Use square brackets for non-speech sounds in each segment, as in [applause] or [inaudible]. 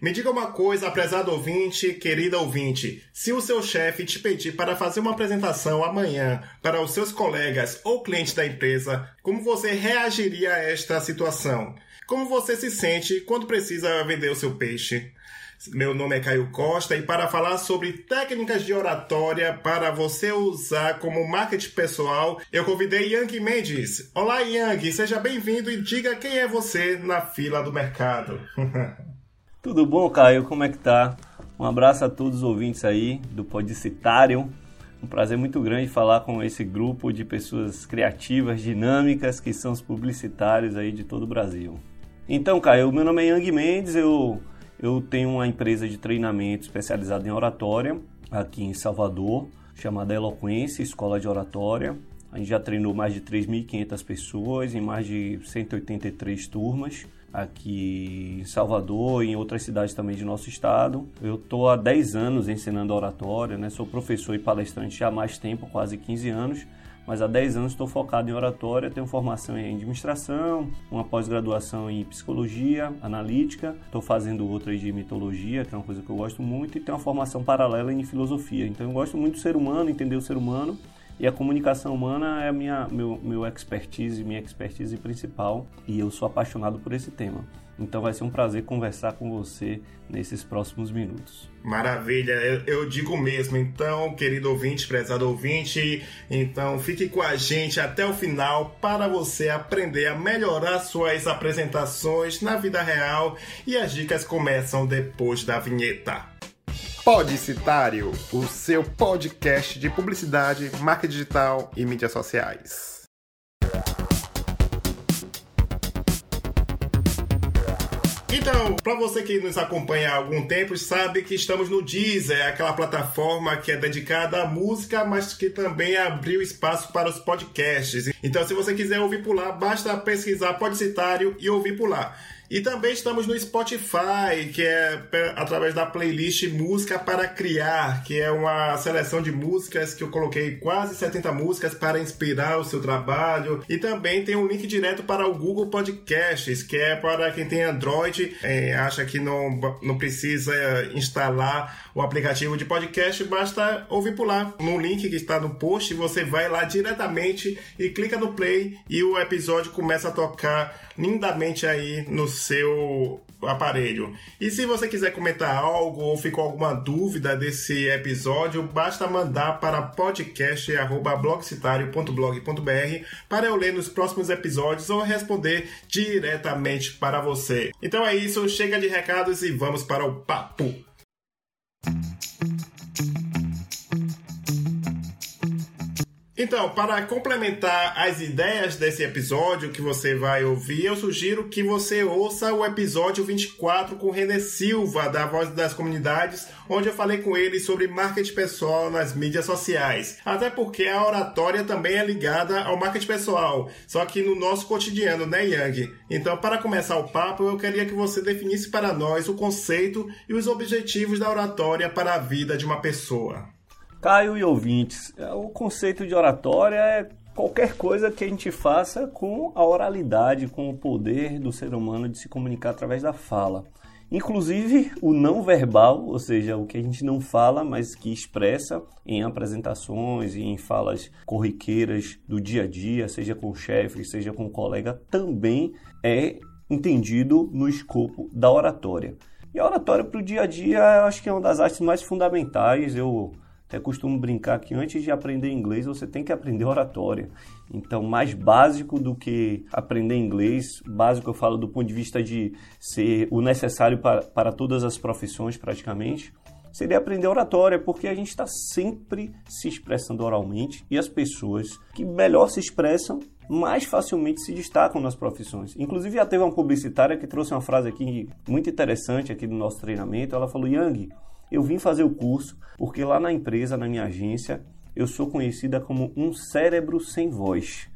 Me diga uma coisa, prezado ouvinte, querida ouvinte. Se o seu chefe te pedir para fazer uma apresentação amanhã para os seus colegas ou clientes da empresa, como você reagiria a esta situação? Como você se sente quando precisa vender o seu peixe? Meu nome é Caio Costa e para falar sobre técnicas de oratória para você usar como marketing pessoal, eu convidei Yang Mendes. Olá, Yang, seja bem-vindo e diga quem é você na fila do mercado. [laughs] Tudo bom, Caio? Como é que tá? Um abraço a todos os ouvintes aí do Podicitário. Um prazer muito grande falar com esse grupo de pessoas criativas, dinâmicas, que são os publicitários aí de todo o Brasil. Então, Caio, meu nome é Yang Mendes, eu eu tenho uma empresa de treinamento especializada em oratória aqui em Salvador, chamada Eloquência Escola de Oratória. A gente já treinou mais de 3.500 pessoas em mais de 183 turmas aqui em Salvador e em outras cidades também de nosso estado. Eu estou há 10 anos ensinando oratória, né? sou professor e palestrante há mais tempo, quase 15 anos mas há 10 anos estou focado em oratória, tenho formação em administração, uma pós-graduação em psicologia analítica, estou fazendo outra de mitologia, que é uma coisa que eu gosto muito, e tenho uma formação paralela em filosofia. Então eu gosto muito do ser humano, entender o ser humano, e a comunicação humana é minha, meu, meu expertise, minha expertise principal, e eu sou apaixonado por esse tema. Então vai ser um prazer conversar com você nesses próximos minutos. Maravilha, eu, eu, digo mesmo. Então, querido ouvinte, prezado ouvinte, então fique com a gente até o final para você aprender a melhorar suas apresentações na vida real e as dicas começam depois da vinheta. Podicitário, o seu podcast de publicidade, marca digital e mídias sociais. Então, para você que nos acompanha há algum tempo, sabe que estamos no Deezer, aquela plataforma que é dedicada à música, mas que também abriu espaço para os podcasts. Então, se você quiser ouvir por lá, basta pesquisar Podcitário e ouvir por lá. E também estamos no Spotify, que é através da playlist Música para Criar, que é uma seleção de músicas que eu coloquei quase 70 músicas para inspirar o seu trabalho. E também tem um link direto para o Google Podcasts, que é para quem tem Android, é, acha que não, não precisa instalar o aplicativo de podcast, basta ouvir por lá. No link que está no post, você vai lá diretamente e clica no play e o episódio começa a tocar lindamente aí no seu aparelho. E se você quiser comentar algo ou ficou alguma dúvida desse episódio, basta mandar para podcast@blogcitario.blog.br para eu ler nos próximos episódios ou responder diretamente para você. Então é isso, chega de recados e vamos para o papo. Então, para complementar as ideias desse episódio que você vai ouvir, eu sugiro que você ouça o episódio 24 com René Silva, da Voz das Comunidades, onde eu falei com ele sobre marketing pessoal nas mídias sociais. Até porque a oratória também é ligada ao marketing pessoal, só que no nosso cotidiano, né, Yang? Então, para começar o papo, eu queria que você definisse para nós o conceito e os objetivos da oratória para a vida de uma pessoa. Caio e ouvintes, é, o conceito de oratória é qualquer coisa que a gente faça com a oralidade, com o poder do ser humano de se comunicar através da fala. Inclusive o não verbal, ou seja, o que a gente não fala, mas que expressa em apresentações e em falas corriqueiras do dia a dia, seja com o chefe, seja com o colega, também é entendido no escopo da oratória. E a oratória para o dia a dia, eu acho que é uma das artes mais fundamentais. Eu até costumo brincar que antes de aprender inglês você tem que aprender oratória. Então, mais básico do que aprender inglês, básico eu falo do ponto de vista de ser o necessário para, para todas as profissões praticamente, seria aprender oratória, porque a gente está sempre se expressando oralmente e as pessoas que melhor se expressam mais facilmente se destacam nas profissões. Inclusive, já teve uma publicitária que trouxe uma frase aqui muito interessante aqui do nosso treinamento. Ela falou: Yang, eu vim fazer o curso porque lá na empresa, na minha agência, eu sou conhecida como um cérebro sem voz.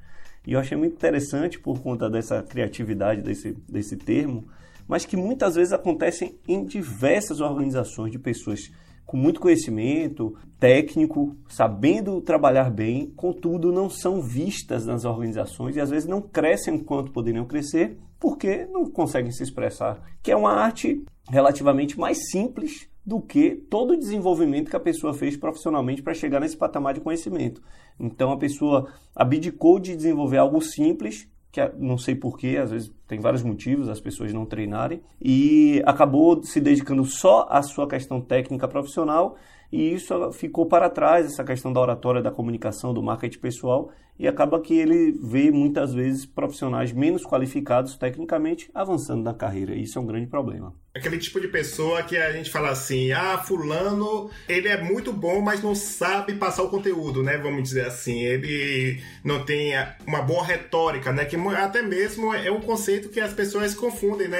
E eu achei muito interessante por conta dessa criatividade desse, desse termo, mas que muitas vezes acontecem em diversas organizações de pessoas com muito conhecimento técnico, sabendo trabalhar bem, contudo não são vistas nas organizações e às vezes não crescem quanto poderiam crescer porque não conseguem se expressar. Que é uma arte relativamente mais simples do que todo o desenvolvimento que a pessoa fez profissionalmente para chegar nesse patamar de conhecimento. Então a pessoa abdicou de desenvolver algo simples, que não sei porquê, às vezes tem vários motivos as pessoas não treinarem, e acabou se dedicando só à sua questão técnica profissional e isso ficou para trás, essa questão da oratória, da comunicação, do marketing pessoal, e acaba que ele vê muitas vezes profissionais menos qualificados tecnicamente avançando na carreira. Isso é um grande problema. Aquele tipo de pessoa que a gente fala assim, ah, fulano, ele é muito bom, mas não sabe passar o conteúdo, né? Vamos dizer assim, ele não tem uma boa retórica, né? Que até mesmo é um conceito que as pessoas confundem, né?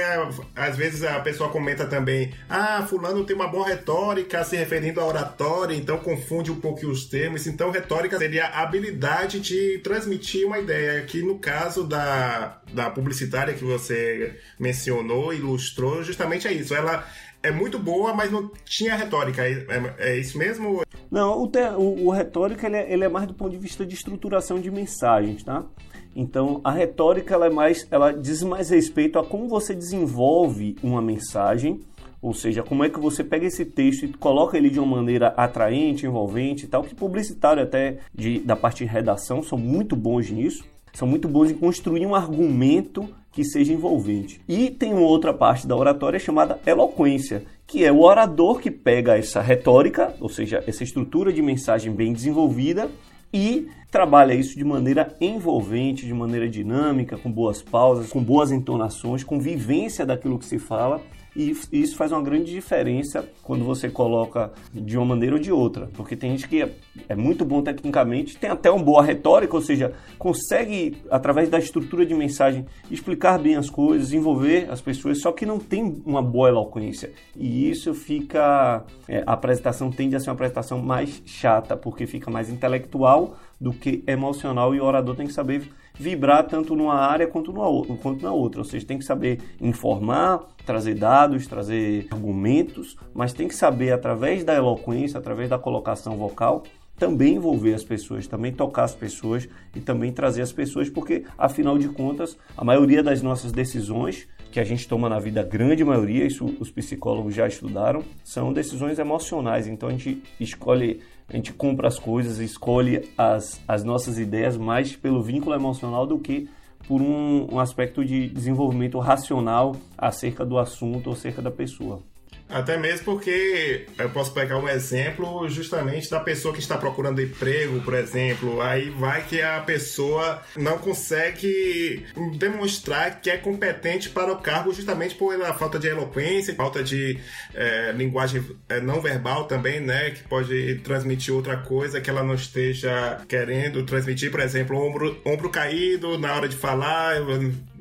Às vezes a pessoa comenta também, ah, fulano tem uma boa retórica, se referindo à oratória, então confunde um pouco os termos. Então, retórica seria a habilidade de transmitir uma ideia, que no caso da, da publicitária que você mencionou, ilustrou, justamente é isso. Ela é muito boa, mas não tinha retórica. É, é, é isso mesmo? Não, o, te, o, o retórica ele é, ele é, mais do ponto de vista de estruturação de mensagens, tá? Então, a retórica ela é mais, ela diz mais respeito a como você desenvolve uma mensagem, ou seja, como é que você pega esse texto e coloca ele de uma maneira atraente, envolvente e tal, que publicitário até de, da parte de redação são muito bons nisso, são muito bons em construir um argumento que seja envolvente. E tem uma outra parte da oratória chamada eloquência, que é o orador que pega essa retórica, ou seja, essa estrutura de mensagem bem desenvolvida e trabalha isso de maneira envolvente, de maneira dinâmica, com boas pausas, com boas entonações, com vivência daquilo que se fala e isso faz uma grande diferença quando você coloca de uma maneira ou de outra. Porque tem gente que é, é muito bom tecnicamente, tem até uma boa retórica, ou seja, consegue, através da estrutura de mensagem, explicar bem as coisas, envolver as pessoas, só que não tem uma boa eloquência. E isso fica. É, a apresentação tende a ser uma apresentação mais chata, porque fica mais intelectual do que emocional e o orador tem que saber vibrar tanto numa área quanto, no, quanto na outra. Ou seja, tem que saber informar, trazer dados, trazer argumentos, mas tem que saber, através da eloquência, através da colocação vocal, também envolver as pessoas, também tocar as pessoas e também trazer as pessoas, porque afinal de contas, a maioria das nossas decisões que a gente toma na vida, a grande maioria, isso os psicólogos já estudaram, são decisões emocionais. Então a gente escolhe a gente compra as coisas, escolhe as, as nossas ideias mais pelo vínculo emocional do que por um, um aspecto de desenvolvimento racional acerca do assunto ou acerca da pessoa. Até mesmo porque eu posso pegar um exemplo justamente da pessoa que está procurando emprego, por exemplo. Aí vai que a pessoa não consegue demonstrar que é competente para o cargo justamente por a falta de eloquência, falta de é, linguagem é, não verbal também, né? Que pode transmitir outra coisa que ela não esteja querendo transmitir. Por exemplo, ombro, ombro caído na hora de falar,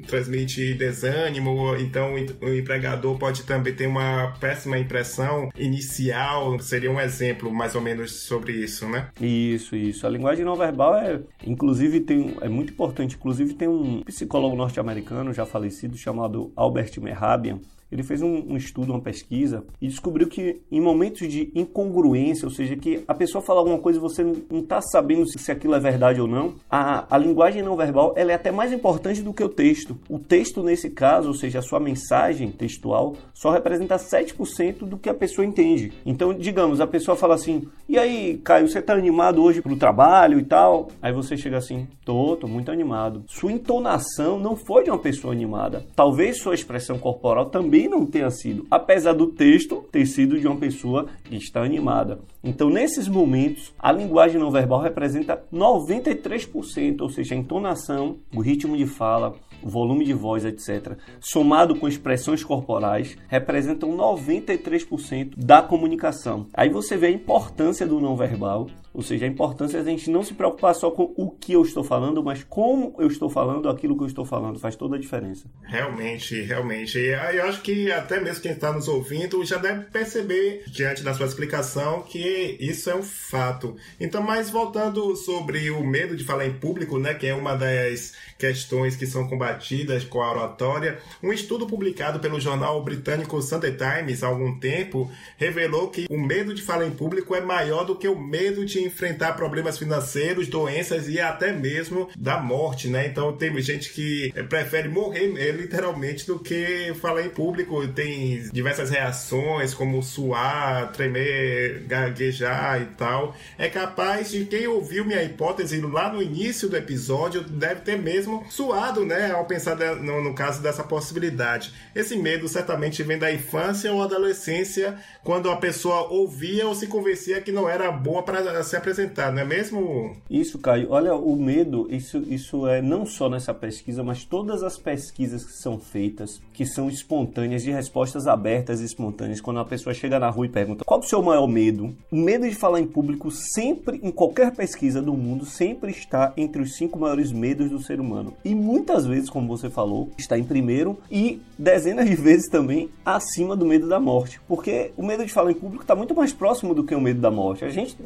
transmite desânimo. Então o empregador pode também ter uma péssima impressão inicial. Seria um exemplo mais ou menos sobre isso, né? Isso, isso. A linguagem não verbal é, inclusive, tem, é muito importante. Inclusive, tem um psicólogo norte-americano já falecido chamado Albert Mehrabian ele fez um, um, estudo, uma pesquisa e descobriu que em momentos de incongruência, ou seja, que a pessoa fala alguma coisa e você não está sabendo se, se, aquilo é verdade ou não, a, a linguagem não verbal ela é até mais importante do que o texto. O texto, nesse caso, ou seja, a sua mensagem textual, só representa 7% do que a pessoa entende. Então, digamos, a pessoa fala assim: e aí, Caio, você está animado hoje para o trabalho e tal? Aí você chega assim: tô, tô muito animado. Sua entonação não foi de uma pessoa animada. Talvez sua expressão corporal também também não tenha sido, apesar do texto ter sido de uma pessoa que está animada. Então, nesses momentos, a linguagem não verbal representa 93%, ou seja, a entonação, o ritmo de fala, o volume de voz, etc., somado com expressões corporais, representam 93% da comunicação. Aí você vê a importância do não verbal, ou seja, a importância de a gente não se preocupar só com o que eu estou falando, mas como eu estou falando aquilo que eu estou falando. Faz toda a diferença. Realmente, realmente. Eu acho que até mesmo quem está nos ouvindo já deve perceber, diante da sua explicação, que isso é um fato. Então, mas voltando sobre o medo de falar em público, né, que é uma das questões que são combatidas com a oratória, um estudo publicado pelo jornal britânico Sunday Times há algum tempo revelou que o medo de falar em público é maior do que o medo de enfrentar problemas financeiros, doenças e até mesmo da morte, né? Então tem gente que prefere morrer é, literalmente do que falar em público. Tem diversas reações, como suar, tremer, gaguejar e tal. É capaz de quem ouviu minha hipótese lá no início do episódio deve ter mesmo suado, né? Ao pensar no, no caso dessa possibilidade. Esse medo certamente vem da infância ou adolescência, quando a pessoa ouvia ou se convencia que não era boa para se apresentar, não é mesmo? Isso, Caio. Olha, o medo, isso, isso é não só nessa pesquisa, mas todas as pesquisas que são feitas, que são espontâneas, de respostas abertas e espontâneas, quando a pessoa chega na rua e pergunta qual o seu maior medo, o medo de falar em público sempre, em qualquer pesquisa do mundo, sempre está entre os cinco maiores medos do ser humano. E muitas vezes, como você falou, está em primeiro e dezenas de vezes também acima do medo da morte. Porque o medo de falar em público está muito mais próximo do que o medo da morte. A gente,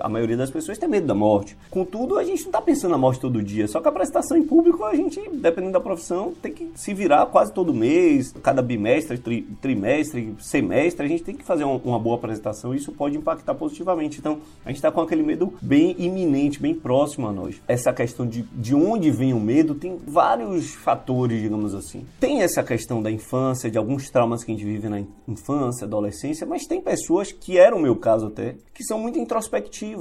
a maioria das pessoas tem medo da morte. Contudo, a gente não está pensando na morte todo dia. Só que a prestação em público, a gente, dependendo da profissão, tem que se virar quase todo mês, cada bimestre, tri, trimestre, semestre. A gente tem que fazer uma, uma boa apresentação e isso pode impactar positivamente. Então, a gente está com aquele medo bem iminente, bem próximo a nós. Essa questão de, de onde vem o medo tem vários fatores, digamos assim. Tem essa questão da infância, de alguns traumas que a gente vive na infância, adolescência, mas tem pessoas, que era o meu caso até, que são muito introspectivas,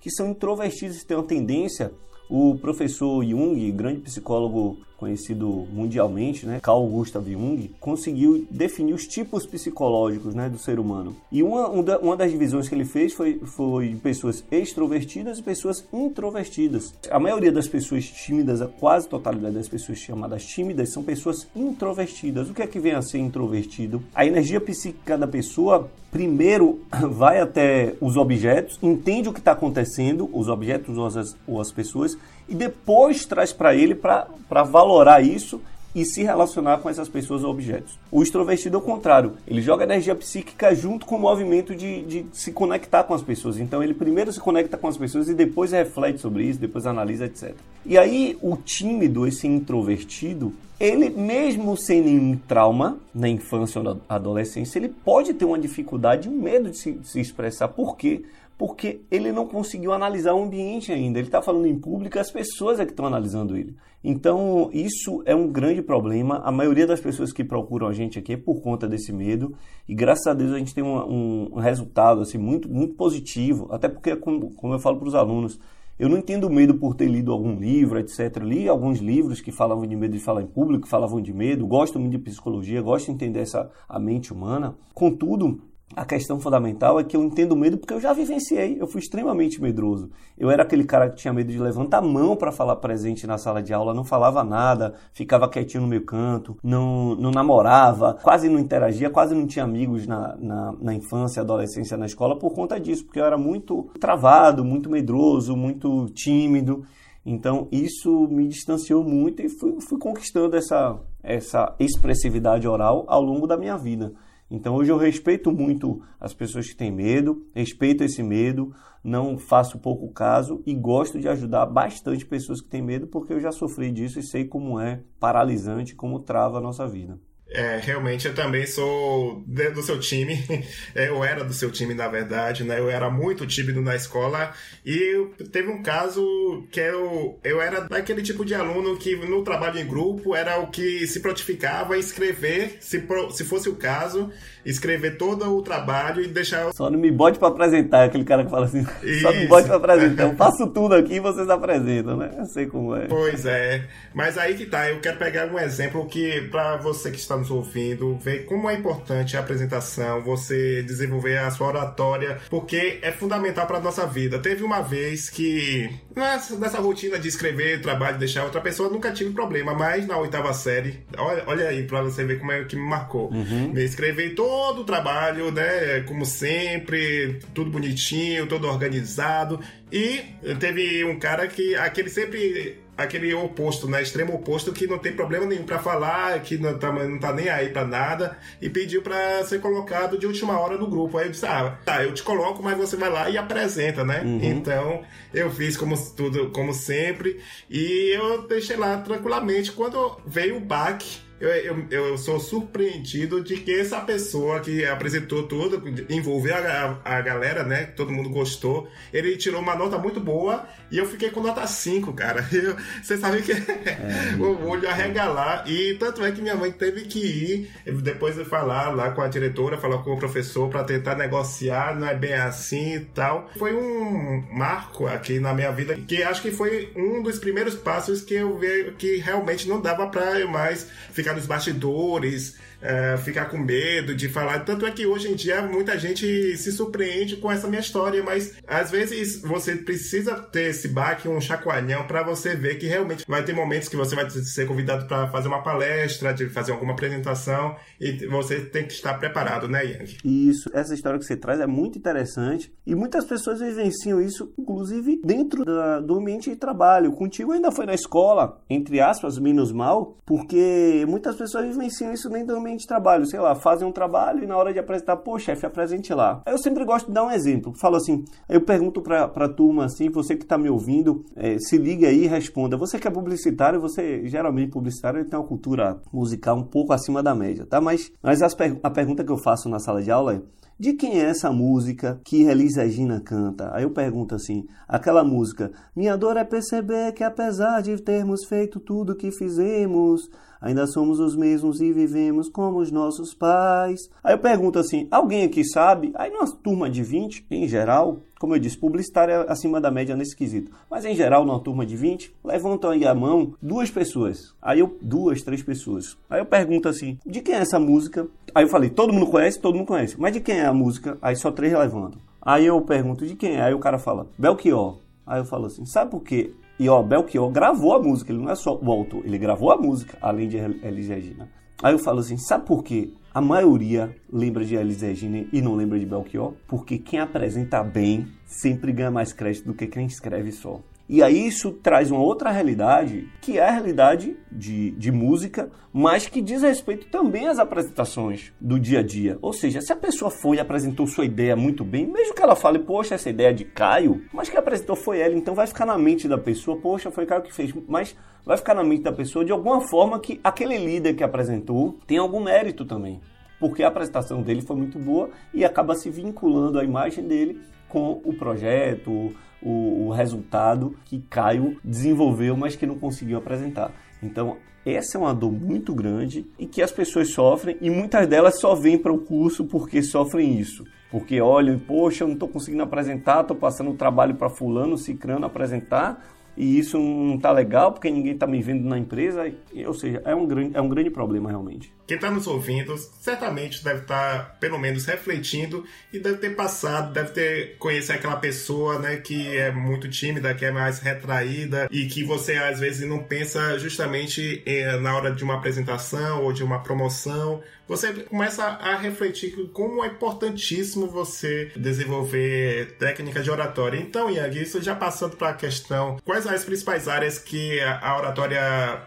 que são introvertidas, têm uma tendência. O professor Jung, grande psicólogo conhecido mundialmente, né, Carl Gustav Jung, conseguiu definir os tipos psicológicos né, do ser humano. E uma, uma das divisões que ele fez foi, foi de pessoas extrovertidas e pessoas introvertidas. A maioria das pessoas tímidas, a quase totalidade das pessoas chamadas tímidas, são pessoas introvertidas. O que é que vem a ser introvertido? A energia psíquica da pessoa primeiro [coughs] vai até os objetos, entende o que está acontecendo, os objetos ou as, ou as pessoas, e depois traz para ele para valorar isso e se relacionar com essas pessoas ou objetos. O extrovertido é o contrário, ele joga energia psíquica junto com o movimento de, de se conectar com as pessoas. Então ele primeiro se conecta com as pessoas e depois reflete sobre isso, depois analisa, etc. E aí o tímido, esse introvertido, ele mesmo sem nenhum trauma na infância ou na adolescência, ele pode ter uma dificuldade, um medo de se, de se expressar. Por quê? Porque ele não conseguiu analisar o ambiente ainda. Ele está falando em público, as pessoas é que estão analisando ele. Então, isso é um grande problema. A maioria das pessoas que procuram a gente aqui é por conta desse medo. E graças a Deus a gente tem um, um resultado assim, muito, muito positivo. Até porque, como, como eu falo para os alunos, eu não entendo medo por ter lido algum livro, etc. li alguns livros que falavam de medo de falar em público, que falavam de medo. Gosto muito de psicologia, gosto de entender essa, a mente humana. Contudo, a questão fundamental é que eu entendo medo porque eu já vivenciei, eu fui extremamente medroso. Eu era aquele cara que tinha medo de levantar a mão para falar presente na sala de aula, não falava nada, ficava quietinho no meu canto, não, não namorava, quase não interagia, quase não tinha amigos na, na, na infância, adolescência, na escola por conta disso, porque eu era muito travado, muito medroso, muito tímido. Então isso me distanciou muito e fui, fui conquistando essa, essa expressividade oral ao longo da minha vida. Então hoje eu respeito muito as pessoas que têm medo, respeito esse medo, não faço pouco caso e gosto de ajudar bastante pessoas que têm medo porque eu já sofri disso e sei como é paralisante, como trava a nossa vida. É, realmente eu também sou do seu time. [laughs] É, eu era do seu time, na verdade, né? Eu era muito tímido na escola e teve um caso que eu, eu era daquele tipo de aluno que no trabalho em grupo era o que se prontificava a escrever, se, se fosse o caso, escrever todo o trabalho e deixar. Só não me bote para apresentar, aquele cara que fala assim. Isso. [laughs] Só não me bote para apresentar. Eu [laughs] faço tudo aqui e vocês apresentam, né? Eu sei como é. Pois é. Mas aí que tá, eu quero pegar um exemplo que, para você que está nos ouvindo, ver como é importante a apresentação, você desenvolver a sua oratória, porque é fundamental para nossa vida. Teve uma vez que, nessa, nessa rotina de escrever, trabalho, deixar outra pessoa, nunca tive problema, mas na oitava série, olha, olha aí para você ver como é que me marcou. Uhum. Me escrevi todo todo o trabalho, né? Como sempre, tudo bonitinho, todo organizado. E teve um cara que aquele sempre aquele oposto, né? Extremo oposto que não tem problema nenhum para falar, que não tá, não tá nem aí para nada e pediu para ser colocado de última hora no grupo. Aí eu disse: "Ah, tá, eu te coloco, mas você vai lá e apresenta, né?" Uhum. Então, eu fiz como tudo como sempre e eu deixei lá tranquilamente quando veio o baque eu, eu, eu, sou surpreendido de que essa pessoa que apresentou tudo, envolveu a, a, galera, né? Todo mundo gostou. Ele tirou uma nota muito boa e eu fiquei com nota 5, cara. [laughs] Eu, você sabe que é, [laughs] o olho arregalar. E tanto é que minha mãe teve que ir, depois de falar lá com a diretora, falar com o professor para tentar negociar, não é bem assim e tal. Foi um marco aqui na minha vida que acho que foi um dos primeiros passos que eu vi que realmente não dava para mais ficar nos bastidores, é, ficar com medo de falar. Tanto é que hoje em dia muita gente se surpreende com essa minha história, mas às vezes você precisa ter esse baque, um chacoalhão, para você ver que realmente vai ter momentos que você vai ser convidado para fazer uma palestra, de fazer alguma apresentação, e você tem que estar preparado, né, Yang? Isso, essa história que você traz é muito interessante e muitas pessoas vivenciam isso, inclusive dentro da, do ambiente de trabalho. Contigo ainda foi na escola, entre aspas, menos mal, porque muitas pessoas vivenciam isso dentro do ambiente ambiente de trabalho, sei lá, fazem um trabalho e na hora de apresentar, pô, chefe, apresente lá. Eu sempre gosto de dar um exemplo. Falo assim, eu pergunto pra, pra turma assim, você que tá me ouvindo, é, se liga aí e responda. Você que é publicitário, você, geralmente publicitário, tem uma cultura musical um pouco acima da média, tá? Mas, mas as, a pergunta que eu faço na sala de aula é, de quem é essa música que Elis Regina canta? Aí eu pergunto assim, aquela música, minha dor é perceber que apesar de termos feito tudo que fizemos, ainda somos os mesmos e vivemos como os nossos pais. Aí eu pergunto assim: alguém aqui sabe? Aí numa turma de 20, em geral, como eu disse, publicitário é acima da média nesse quesito. Mas em geral, numa turma de 20, levantam aí a mão duas pessoas. Aí eu, duas, três pessoas. Aí eu pergunto assim: de quem é essa música? Aí eu falei: todo mundo conhece? Todo mundo conhece. Mas de quem é a música? Aí só três levantam. Aí eu pergunto: de quem é? Aí o cara fala: Belchior. Aí eu falo assim: sabe por quê? E ó, Belchior gravou a música, ele não é só o autor, ele gravou a música, além de Elis Regina. Aí eu falo assim, sabe por quê? A maioria lembra de Elis Regina e não lembra de Belchior? Porque quem apresenta bem sempre ganha mais crédito do que quem escreve só. E aí isso traz uma outra realidade, que é a realidade de, de música, mas que diz respeito também às apresentações do dia a dia. Ou seja, se a pessoa foi e apresentou sua ideia muito bem, mesmo que ela fale, poxa, essa ideia é de Caio, mas quem apresentou foi ela, então vai ficar na mente da pessoa, poxa, foi Caio que fez, mas vai ficar na mente da pessoa de alguma forma que aquele líder que apresentou tem algum mérito também. Porque a apresentação dele foi muito boa e acaba se vinculando a imagem dele com o projeto, o, o resultado que Caio desenvolveu, mas que não conseguiu apresentar. Então, essa é uma dor muito grande e que as pessoas sofrem e muitas delas só vêm para o curso porque sofrem isso. Porque olham poxa, eu não estou conseguindo apresentar, estou passando o trabalho para fulano, cicrano apresentar, e isso não está legal porque ninguém está me vendo na empresa. Ou seja, é um grande, é um grande problema realmente. Quem está nos ouvindo certamente deve estar, tá, pelo menos, refletindo e deve ter passado, deve ter conhecido aquela pessoa né, que é muito tímida, que é mais retraída e que você às vezes não pensa justamente eh, na hora de uma apresentação ou de uma promoção você começa a refletir como é importantíssimo você desenvolver técnicas de oratória. Então, Yang, isso já passando para a questão, quais as principais áreas que a oratória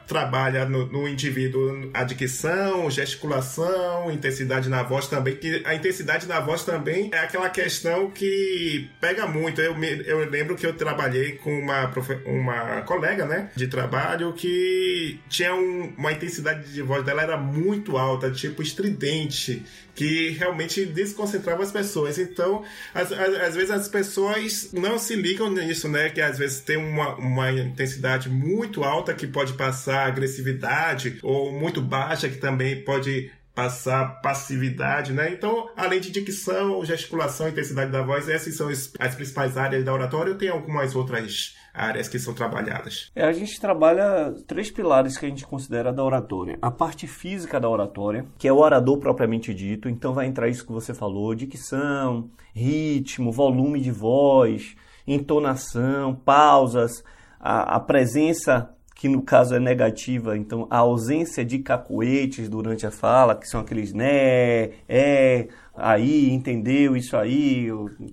trabalha no, no indivíduo? A dicção, gesticulação, intensidade na voz também, que a intensidade na voz também é aquela questão que pega muito. Eu, me, eu lembro que eu trabalhei com uma, uma colega, né, de trabalho que tinha um, uma intensidade de voz dela era muito alta, tipo estridente, que realmente desconcentrava as pessoas. Então, às, vezes as pessoas não se ligam nisso, né? Que às vezes tem uma, uma intensidade muito alta que pode passar agressividade, ou muito baixa que também pode passar passividade, né? Então, além de dicção, gesticulação, intensidade da voz, essas são as principais áreas da oratória. Tem algumas outras áreas que são trabalhadas? É, a gente trabalha três pilares que a gente considera da oratória. A parte física da oratória, que é o orador propriamente dito, então vai entrar isso que você falou, dicção, ritmo, volume de voz, entonação, pausas, a, a presença que no caso é negativa, então a ausência de cacoetes durante a fala, que são aqueles né, é, aí, entendeu, isso aí,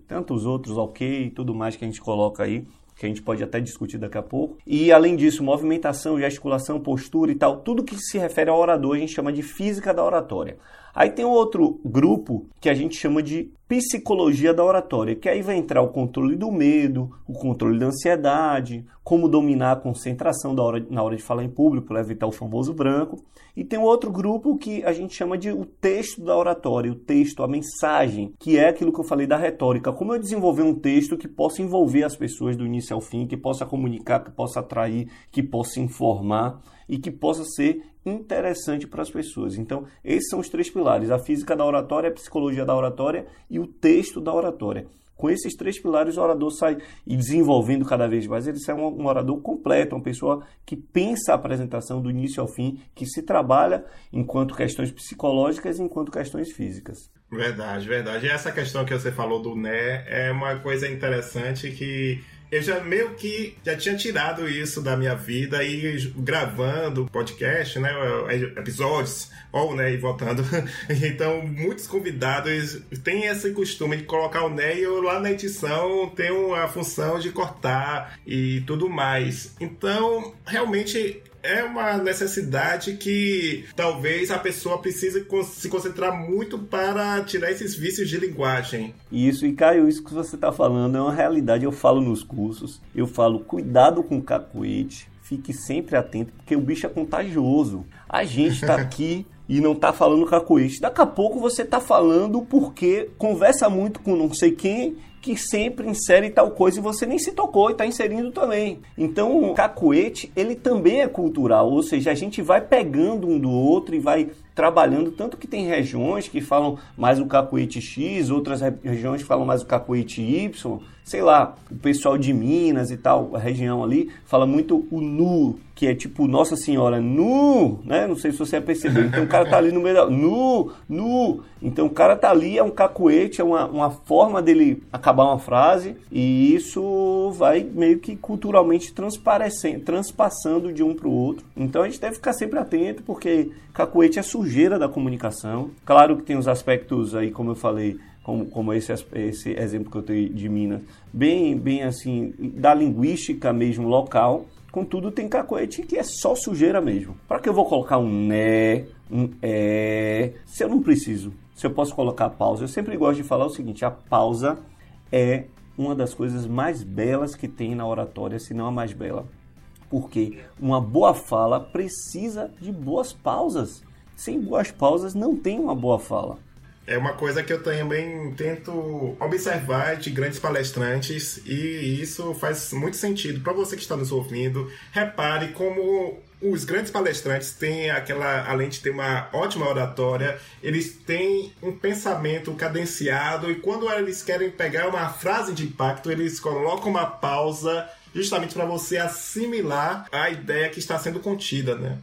tantos outros, ok, tudo mais que a gente coloca aí que a gente pode até discutir daqui a pouco. E além disso, movimentação, gesticulação, postura e tal, tudo que se refere ao orador a gente chama de física da oratória. Aí tem outro grupo que a gente chama de psicologia da oratória, que aí vai entrar o controle do medo, o controle da ansiedade, como dominar a concentração da hora, na hora de falar em público para evitar o famoso branco. E tem um outro grupo que a gente chama de o texto da oratória, o texto, a mensagem, que é aquilo que eu falei da retórica. Como eu desenvolver um texto que possa envolver as pessoas do início ao fim, que possa comunicar, que possa atrair, que possa informar e que possa ser interessante para as pessoas. Então, esses são os três pilares: a física da oratória, a psicologia da oratória e o texto da oratória. Com esses três pilares, o orador sai e desenvolvendo cada vez mais, ele sai um, um, orador completo, uma pessoa que pensa a apresentação do início ao fim, que se trabalha enquanto questões psicológicas e enquanto questões físicas. Verdade, verdade. E essa questão que você falou do Né é uma coisa interessante que eu já meio que já tinha tirado isso da minha vida e gravando podcast, né, episódios, ou, né, e voltando. [laughs] Então, muitos convidados têm esse costume de colocar o né e eu lá na edição tenho a função de cortar e tudo mais. Então, realmente é uma necessidade que talvez a pessoa precise se concentrar muito para tirar esses vícios de linguagem. Isso, e Caio, isso que você está falando é uma realidade. Eu falo nos cursos, eu falo cuidado com o cacuete, fique sempre atento, porque o bicho é contagioso. A gente está [laughs] aqui e não está falando cacuete. Daqui a pouco você está falando porque conversa muito com não sei quem que sempre insere tal coisa e você nem se tocou e está inserindo também. Então, o cacuete, ele também é cultural, ou seja, a gente vai pegando um do outro e vai trabalhando, tanto que tem regiões que falam mais o cacuete X, outras regiões que falam mais o cacuete Y, sei lá, o pessoal de Minas e tal, a região ali, fala muito o nu, que é tipo Nossa Senhora, nu, né? Não sei se você percebeu. Então o cara tá ali no meio da. Nu, nu. Então o cara tá ali, é um cacuete, é uma, uma forma dele acabar uma frase, e isso vai meio que culturalmente transparecendo, transpassando de um para o outro. Então a gente deve ficar sempre atento, porque cacuete é sujeira da comunicação. Claro que tem os aspectos aí, como eu falei, como, como esse, esse exemplo que eu tenho de Minas, bem, bem assim, da linguística mesmo local. Contudo, tem cacoete que é só sujeira mesmo. Para que eu vou colocar um né, um é, se eu não preciso? Se eu posso colocar pausa? Eu sempre gosto de falar o seguinte: a pausa é uma das coisas mais belas que tem na oratória, se não a mais bela. Porque uma boa fala precisa de boas pausas. Sem boas pausas não tem uma boa fala. É uma coisa que eu também tento observar de grandes palestrantes e isso faz muito sentido. Para você que está nos ouvindo, repare como os grandes palestrantes têm aquela, além de ter uma ótima oratória, eles têm um pensamento cadenciado e quando eles querem pegar uma frase de impacto, eles colocam uma pausa justamente para você assimilar a ideia que está sendo contida, né?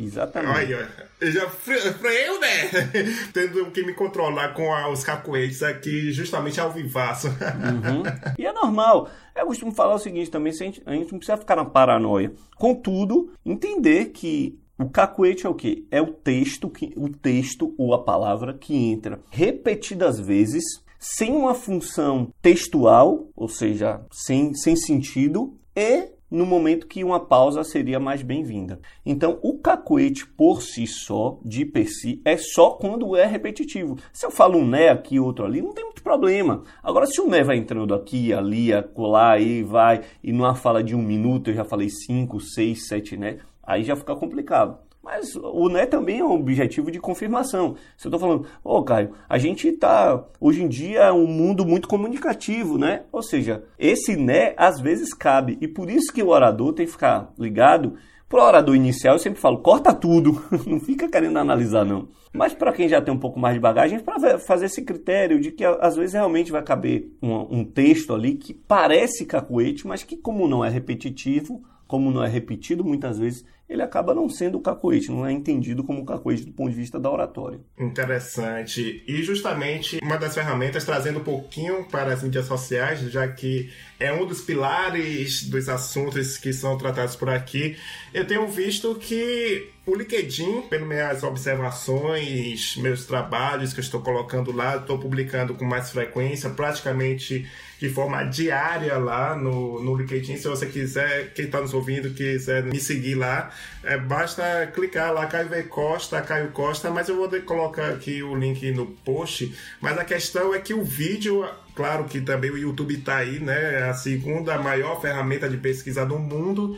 Exatamente. Olha, eu já freio, né? [laughs] Tendo que me controlar com os cacuetes aqui, justamente ao vivaço. Uhum. [laughs] E é normal. Eu costumo falar o seguinte também, a gente, a gente não precisa ficar na paranoia. Contudo, entender que o cacuete é o quê? É o texto, que, o texto ou a palavra que entra repetidas vezes sem uma função textual, ou seja, sem, sem sentido, e no momento que uma pausa seria mais bem-vinda. Então, o cacuete por si só, de per si, é só quando é repetitivo. Se eu falo um né aqui, outro ali, não tem muito problema. Agora, se o né vai entrando aqui, ali, acolá, aí vai, e numa fala de um minuto eu já falei cinco, seis, sete né, aí já fica complicado. Mas o né também é um objetivo de confirmação. Se eu estou falando, ô oh, Caio, a gente está, hoje em dia, é um mundo muito comunicativo, né? Ou seja, esse né às vezes cabe. E por isso que o orador tem que ficar ligado. Para o orador inicial, eu sempre falo, corta tudo, [laughs] não fica querendo analisar, não. Mas para quem já tem um pouco mais de bagagem, para fazer esse critério de que às vezes realmente vai caber um, um texto ali que parece cacuete, mas que, como não é repetitivo, como não é repetido muitas vezes, ele acaba não sendo cacoete, não é entendido como cacoete do ponto de vista da oratória. Interessante. E justamente uma das ferramentas trazendo um pouquinho para as mídias sociais, já que é um dos pilares dos assuntos que são tratados por aqui, eu tenho visto que o LinkedIn, pelas minhas observações, meus trabalhos que eu estou colocando lá, estou publicando com mais frequência, praticamente de forma diária lá no, no LinkedIn. Se você quiser, quem está nos ouvindo, quiser me seguir lá, É, basta clicar lá, Caio V Costa, Caio Costa, mas eu vou colocar aqui o link no post. Mas a questão é que o vídeo Claro que também o YouTube está aí, né? É a segunda maior ferramenta de pesquisa do mundo,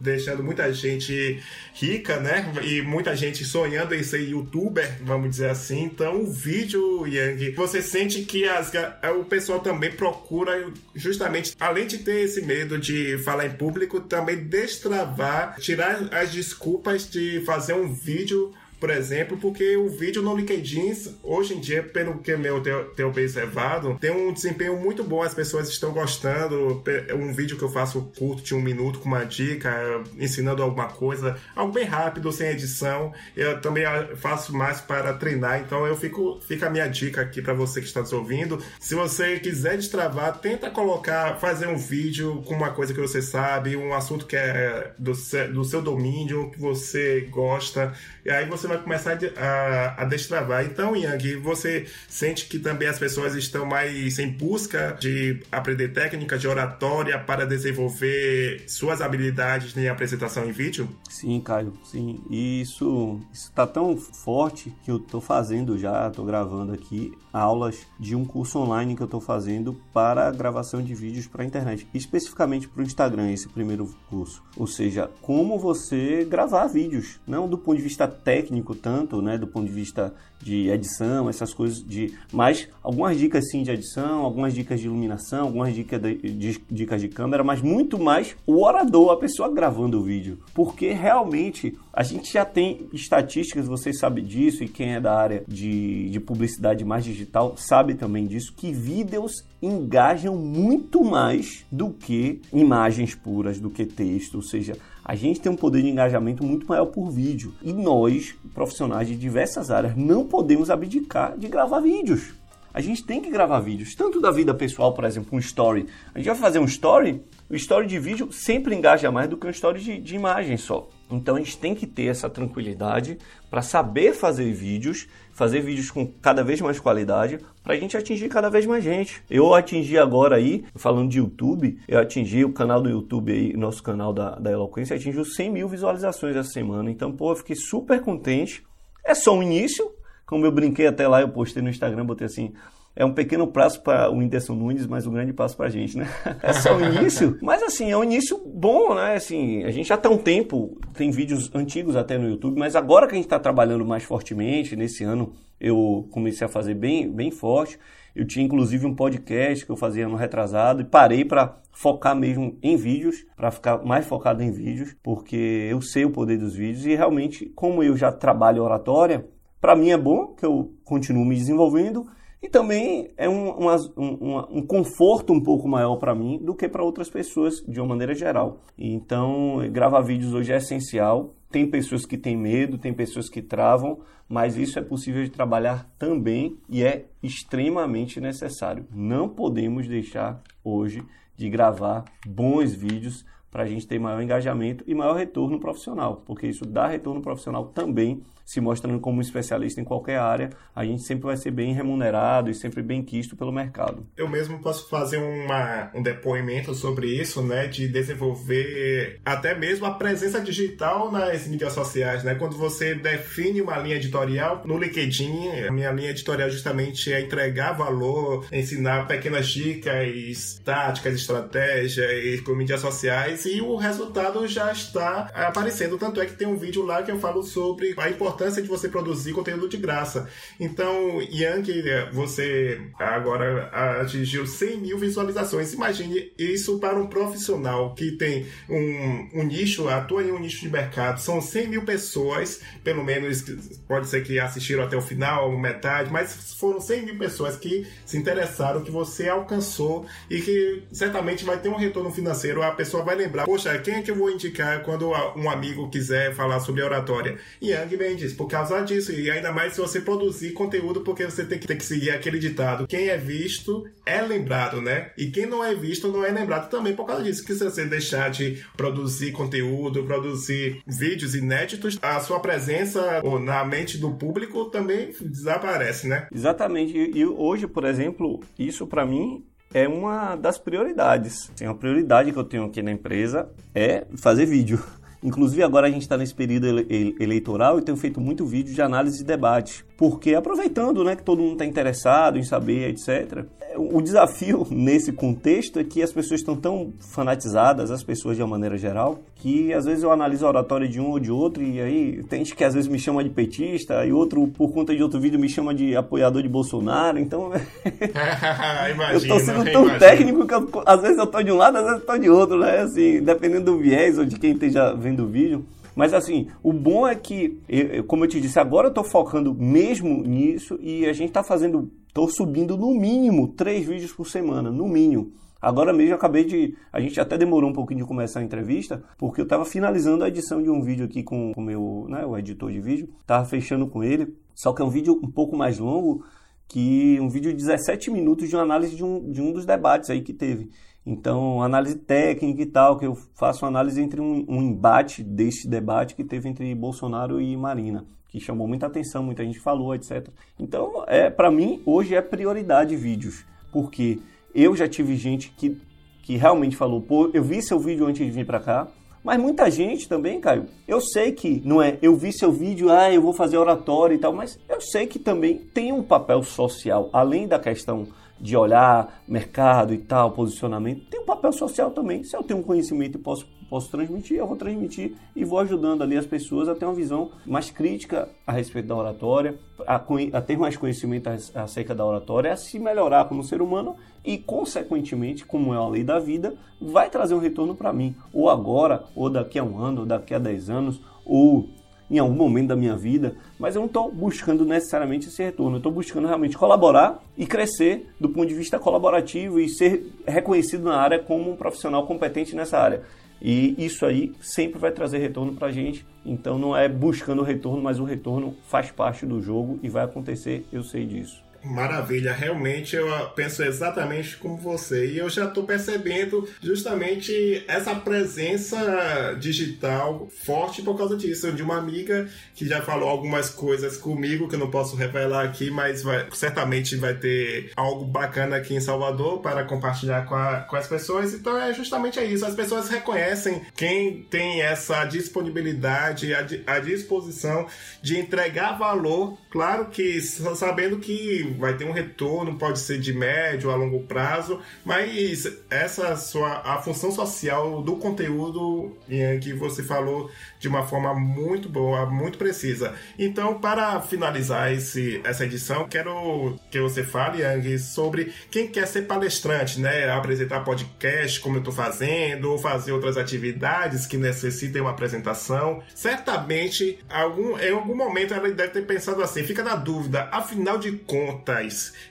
deixando muita gente rica, né? E muita gente sonhando em ser youtuber, vamos dizer assim. Então, o vídeo, Yang, você sente que as, o pessoal também procura justamente, além de ter esse medo de falar em público, também destravar, tirar as desculpas de fazer um vídeo por exemplo, porque o vídeo no LinkedIn, hoje em dia, pelo que eu tenho, observado, tem um desempenho muito bom, as pessoas estão gostando. Um vídeo que eu faço curto de um minuto com uma dica, ensinando alguma coisa, algo bem rápido, sem edição. Eu também faço mais para treinar, então eu fico, fica a minha dica aqui para você que está nos ouvindo. Se você quiser destravar, tenta colocar, fazer um vídeo com uma coisa que você sabe, um assunto que é do, do seu domínio, que você gosta, e aí você vai começar a, a destravar. Então, Yang, você sente que também as pessoas estão mais em busca de aprender técnicas de oratória para desenvolver suas habilidades em apresentação em vídeo? Sim, Caio, sim. E isso está tão forte que eu estou fazendo já, estou gravando aqui aulas de um curso online que eu estou fazendo para gravação de vídeos para a internet, especificamente para o Instagram, esse primeiro curso. Ou seja, como você gravar vídeos, não do ponto de vista técnico tanto, né, do ponto de vista de edição, essas coisas de, mas algumas dicas sim de edição, algumas dicas de iluminação, algumas dicas de, de, dicas de câmera, mas muito mais o orador, a pessoa gravando o vídeo, porque realmente a gente já tem estatísticas, vocês sabem disso e quem é da área de, de publicidade mais digital sabe também disso que vídeos engajam muito mais do que imagens puras, do que texto, ou seja, a gente tem um poder de engajamento muito maior por vídeo. E nós, profissionais de diversas áreas, não podemos abdicar de gravar vídeos. A gente tem que gravar vídeos, tanto da vida pessoal, por exemplo, um story. A gente vai fazer um story, o story de vídeo sempre engaja mais do que um story de, de imagem só. Então a gente tem que ter essa tranquilidade para saber fazer vídeos, fazer vídeos com cada vez mais qualidade, para a gente atingir cada vez mais gente. Eu atingi agora aí, falando de YouTube, eu atingi o canal do YouTube aí, nosso canal da, da Eloquência, atingiu 100 mil visualizações essa semana. Então, pô, eu fiquei super contente. É só um início, como eu brinquei até lá, eu postei no Instagram, botei assim, é um pequeno passo para o Whindersson Nunes, mas um grande passo para a gente, né? [laughs] É só o início, mas assim, é um início bom, né? Assim, a gente já está um tempo, tem vídeos antigos até no YouTube, mas agora que a gente está trabalhando mais fortemente, nesse ano eu comecei a fazer bem, bem forte. Eu tinha inclusive um podcast que eu fazia no retrasado e parei para focar mesmo em vídeos, para ficar mais focado em vídeos, porque eu sei o poder dos vídeos e realmente, como eu já trabalho oratória, para mim é bom que eu continuo me desenvolvendo e também é um, um, um conforto um pouco maior para mim do que para outras pessoas, de uma maneira geral. Então, gravar vídeos hoje é essencial. Tem pessoas que têm medo, tem pessoas que travam, mas isso é possível de trabalhar também e é extremamente necessário. Não podemos deixar hoje de gravar bons vídeos para a gente ter maior engajamento e maior retorno profissional, porque isso dá retorno profissional também se mostrando como especialista em qualquer área, a gente sempre vai ser bem remunerado e sempre bem quisto pelo mercado. Eu mesmo posso fazer uma, um depoimento sobre isso, né, de desenvolver até mesmo a presença digital nas mídias sociais, né? Quando você define uma linha editorial no LinkedIn, a minha linha editorial justamente é entregar valor, ensinar pequenas dicas, táticas, estratégias com mídias sociais e o resultado já está aparecendo. Tanto é que tem um vídeo lá que eu falo sobre a importância importância de você produzir conteúdo de graça. Então, Yankee, você agora atingiu 100 mil visualizações. Imagine isso para um profissional que tem um, um nicho, atua em um nicho de mercado. São 100 mil pessoas, pelo menos pode ser que assistiram até o final, metade, mas foram 100 mil pessoas que se interessaram, que você alcançou e que certamente vai ter um retorno financeiro. A pessoa vai lembrar, poxa, quem é que eu vou indicar quando um amigo quiser falar sobre oratória? Yang Mendes por causa disso. E ainda mais se você produzir conteúdo, porque você tem que, tem que seguir aquele ditado: quem é visto é lembrado, né? E quem não é visto não é lembrado também por causa disso. Que se você deixar de produzir conteúdo, produzir vídeos inéditos, a sua presença na mente do público também desaparece, né? Exatamente. E hoje, por exemplo, isso para mim é uma das prioridades. Assim, uma prioridade que eu tenho aqui na empresa é fazer vídeo. Inclusive agora a gente está nesse período ele eleitoral e tenho feito muito vídeo de análise e debate, porque aproveitando né, que todo mundo está interessado em saber, etc. O desafio [laughs] nesse contexto é que as pessoas estão tão fanatizadas, as pessoas de uma maneira geral, que às vezes eu analiso a oratória de um ou de outro e aí tem gente que às vezes me chama de petista e outro, por conta de outro vídeo, me chama de apoiador de Bolsonaro, então... [laughs] [laughs] imagino, eu tô sendo tão imagino. técnico que eu, às vezes eu tô de um lado, às vezes eu tô de outro, né? Assim, dependendo do viés ou de quem esteja vendo o vídeo. Mas assim, o bom é que, como eu te disse, agora eu estou focando mesmo nisso e a gente está fazendo, estou subindo no mínimo três vídeos por semana, no mínimo. Agora mesmo eu acabei de. A gente até demorou um pouquinho de começar a entrevista, porque eu estava finalizando a edição de um vídeo aqui com o meu, né, o editor de vídeo, estava fechando com ele. Só que é um vídeo um pouco mais longo, que um vídeo de 17 minutos de uma análise de um, de um dos debates aí que teve. Então, análise técnica e tal, que eu faço análise entre um, um embate deste debate que teve entre Bolsonaro e Marina, que chamou muita atenção, muita gente falou, etc. Então, é para mim, hoje é prioridade vídeos, porque eu já tive gente que, que realmente falou, pô, eu vi seu vídeo antes de vir para cá, mas muita gente também, Caio, eu sei que não é eu vi seu vídeo, ah, eu vou fazer oratório e tal, mas eu sei que também tem um papel social, além da questão de olhar mercado e tal, posicionamento, tem um papel social também. Se eu tenho um conhecimento e posso, posso transmitir, eu vou transmitir e vou ajudando ali as pessoas a ter uma visão mais crítica a respeito da oratória, a, a ter mais conhecimento acerca da oratória, a se melhorar como ser humano e, consequentemente, como é a lei da vida, vai trazer um retorno para mim, ou agora, ou daqui a um ano, ou daqui a dez anos, ou em algum momento da minha vida, mas eu não estou buscando necessariamente esse retorno. Eu estou buscando realmente colaborar e crescer do ponto de vista colaborativo e ser reconhecido na área como um profissional competente nessa área. E isso aí sempre vai trazer retorno para a gente. Então não é buscando o retorno, mas o retorno faz parte do jogo e vai acontecer, eu sei disso. Maravilha, realmente eu penso exatamente como você. E eu já estou percebendo justamente essa presença digital forte por causa disso, de uma amiga que já falou algumas coisas comigo que eu não posso revelar aqui, mas vai, certamente vai ter algo bacana aqui em Salvador para compartilhar com, a, com as pessoas. Então é justamente isso, as pessoas reconhecem quem tem essa disponibilidade, a, a disposição de entregar valor, claro que sabendo que vai ter um retorno, pode ser de médio a longo prazo, mas essa sua a função social do conteúdo que você falou de uma forma muito boa, muito precisa. Então, para finalizar esse, essa edição, quero que você fale, Yang, sobre quem quer ser palestrante, né? Apresentar podcast, como eu estou fazendo, ou fazer outras atividades que necessitem uma apresentação. Certamente, algum, em algum momento ela deve ter pensado assim, fica na dúvida, afinal de contas,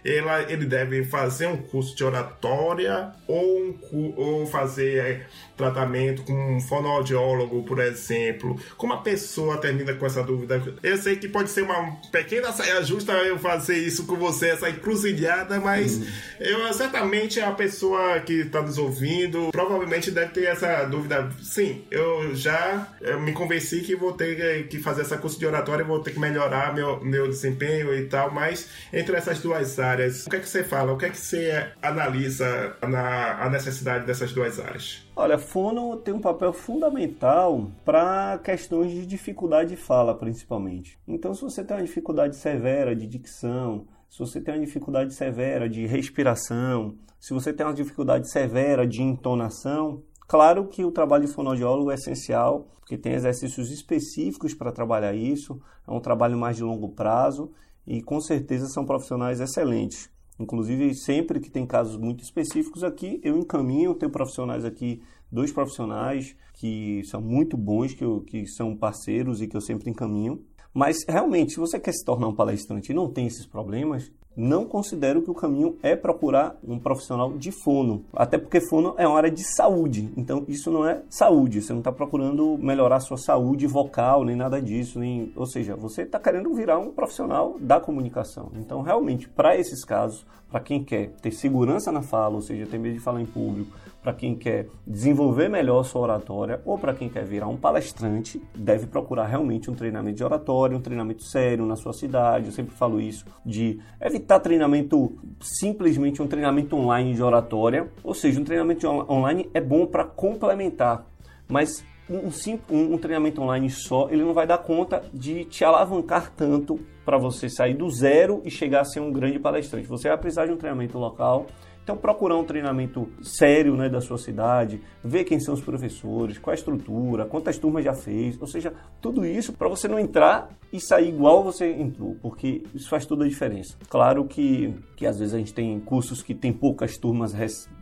ela, ele deve fazer um curso de oratória ou, um, ou fazer é, tratamento com um fonoaudiólogo, por exemplo? Como a pessoa termina com essa dúvida? Eu sei que pode ser uma pequena saia justa eu fazer isso com você, essa encruzilhada, mas hum. eu certamente a pessoa que está nos ouvindo provavelmente deve ter essa dúvida. Sim, eu já eu me convenci que vou ter que fazer essa curso de oratória, vou ter que melhorar meu, meu desempenho e tal, mas entre essas duas áreas, o que é que você fala? O que é que você analisa na a necessidade dessas duas áreas? Olha, fono tem um papel fundamental para questões de dificuldade de fala, principalmente. Então, se você tem uma dificuldade severa de dicção, se você tem uma dificuldade severa de respiração, se você tem uma dificuldade severa de entonação, claro que o trabalho de fonoaudiólogo é essencial, porque tem exercícios específicos para trabalhar isso, é um trabalho mais de longo prazo e com certeza são profissionais excelentes. Inclusive, sempre que tem casos muito específicos aqui, eu encaminho, tenho profissionais aqui, dois profissionais que são muito bons, que, eu, que são parceiros e que eu sempre encaminho. Mas realmente, se você quer se tornar um palestrante e não tem esses problemas, não considero que o caminho é procurar um profissional de fono. Até porque fono é uma área de saúde. Então, isso não é saúde. Você não está procurando melhorar sua saúde vocal, nem nada disso. Nem... Ou seja, você está querendo virar um profissional da comunicação. Então, realmente, para esses casos, para quem quer ter segurança na fala, ou seja, ter medo de falar em público, para quem quer desenvolver melhor sua oratória ou para quem quer virar um palestrante, deve procurar realmente um treinamento de oratória, um treinamento sério na sua cidade. Eu sempre falo isso, de evitar treinamento, simplesmente um treinamento online de oratória, ou seja, um treinamento online é bom para complementar, mas um, um, um treinamento online só, ele não vai dar conta de te alavancar tanto para você sair do zero e chegar a ser um grande palestrante. Você vai precisar de um treinamento local, então, procurar um treinamento sério né, da sua cidade, ver quem são os professores, qual a estrutura, quantas turmas já fez, ou seja, tudo isso para você não entrar e sair igual você entrou, porque isso faz toda a diferença. Claro que, que às vezes a gente tem cursos que tem poucas turmas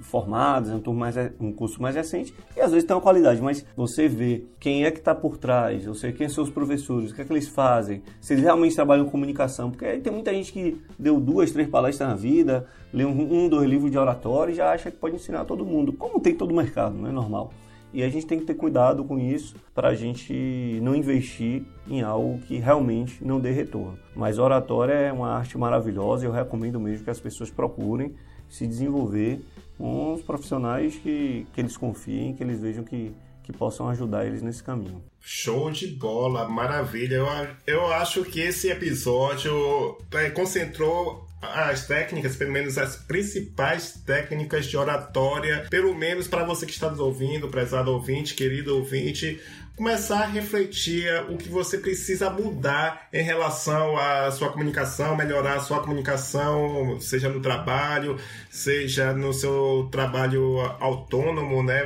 formadas, é um, um curso mais recente, e às vezes tem uma qualidade, mas você vê quem é que está por trás, você quem são os professores, o que é que eles fazem, se eles realmente trabalham comunicação, porque aí tem muita gente que deu duas, três palestras na vida, lê um, um, dois livros de oratório e já acha que pode ensinar todo mundo, como tem todo o mercado, não é normal. E a gente tem que ter cuidado com isso para a gente não investir em algo que realmente não dê retorno. Mas oratória é uma arte maravilhosa e eu recomendo mesmo que as pessoas procurem se desenvolver com os profissionais que, que eles confiem, que eles vejam que, que possam ajudar eles nesse caminho. Show de bola, maravilha. Eu, eu acho que esse episódio é, concentrou as técnicas, pelo menos as principais técnicas de oratória, pelo menos para você que está nos ouvindo, prezado ouvinte, querido ouvinte, começar a refletir o que você precisa mudar em relação à sua comunicação, melhorar a sua comunicação, seja no trabalho, seja no seu trabalho autônomo, né?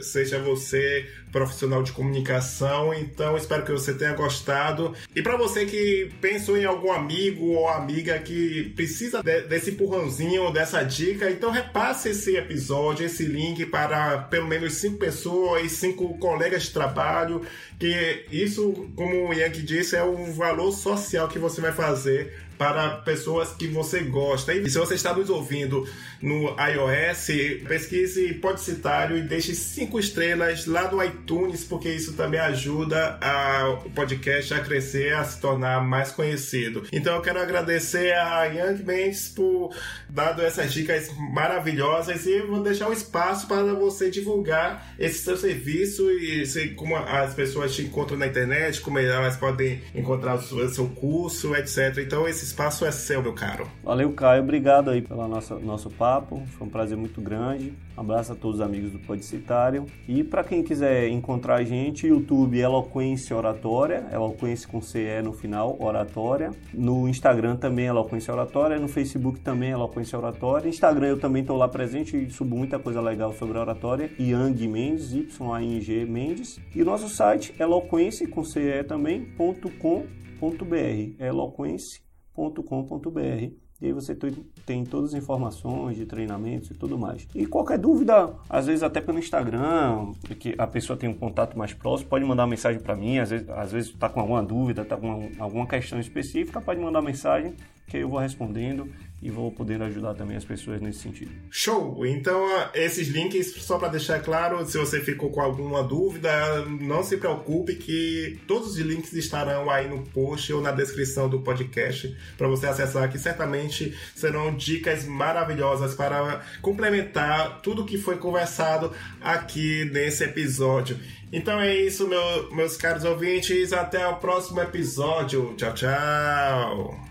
seja você profissional de comunicação. Então, espero que você tenha gostado. E para você que pensou em algum amigo ou amiga que precisa de, desse empurrãozinho, dessa dica, então repasse esse episódio, esse link para pelo menos cinco pessoas, cinco colegas de trabalho, que isso, como o Yankee disse, é um valor social que você vai fazer para pessoas que você gosta. E se você está nos ouvindo no iOS, pesquise Podcitário e deixe cinco estrelas lá no iTunes, porque isso também ajuda o podcast a crescer, a se tornar mais conhecido. Então eu quero agradecer a Young Mendes por dado essas dicas maravilhosas e vou deixar um espaço para você divulgar esse seu serviço e sei como as pessoas te encontram na internet, como elas podem encontrar o seu curso, etc. Então esse espaço é seu, meu caro. Valeu, Caio. Obrigado aí pelo nosso, nosso papo. Foi um prazer muito grande. Um abraço a todos os amigos do Podcitário. E para quem quiser encontrar a gente, YouTube Eloquência Oratória, Eloquência com CE no final, Oratória. No Instagram também Eloquência Oratória. No Facebook também Eloquência Oratória. Instagram eu também estou lá presente e subo muita coisa legal sobre a oratória. Yang Mendes, Y-A-N-G Mendes. E nosso site eloquência com CE também, ponto com, ponto br. Eloquência www.treinamentos.com.br. E aí você tem todas as informações de treinamentos e tudo mais. E qualquer dúvida, às vezes até pelo Instagram, que a pessoa tem um contato mais próximo, pode mandar uma mensagem para mim. Às vezes, às vezes está com alguma dúvida, está com alguma questão específica, pode mandar mensagem que eu vou respondendo e vou poder ajudar também as pessoas nesse sentido. Show! Então, esses links, só para deixar claro, se você ficou com alguma dúvida, não se preocupe que todos os links estarão aí no post ou na descrição do podcast para você acessar, que certamente serão dicas maravilhosas para complementar tudo que foi conversado aqui nesse episódio. Então é isso, meu, meus caros ouvintes. Até o próximo episódio. Tchau, tchau.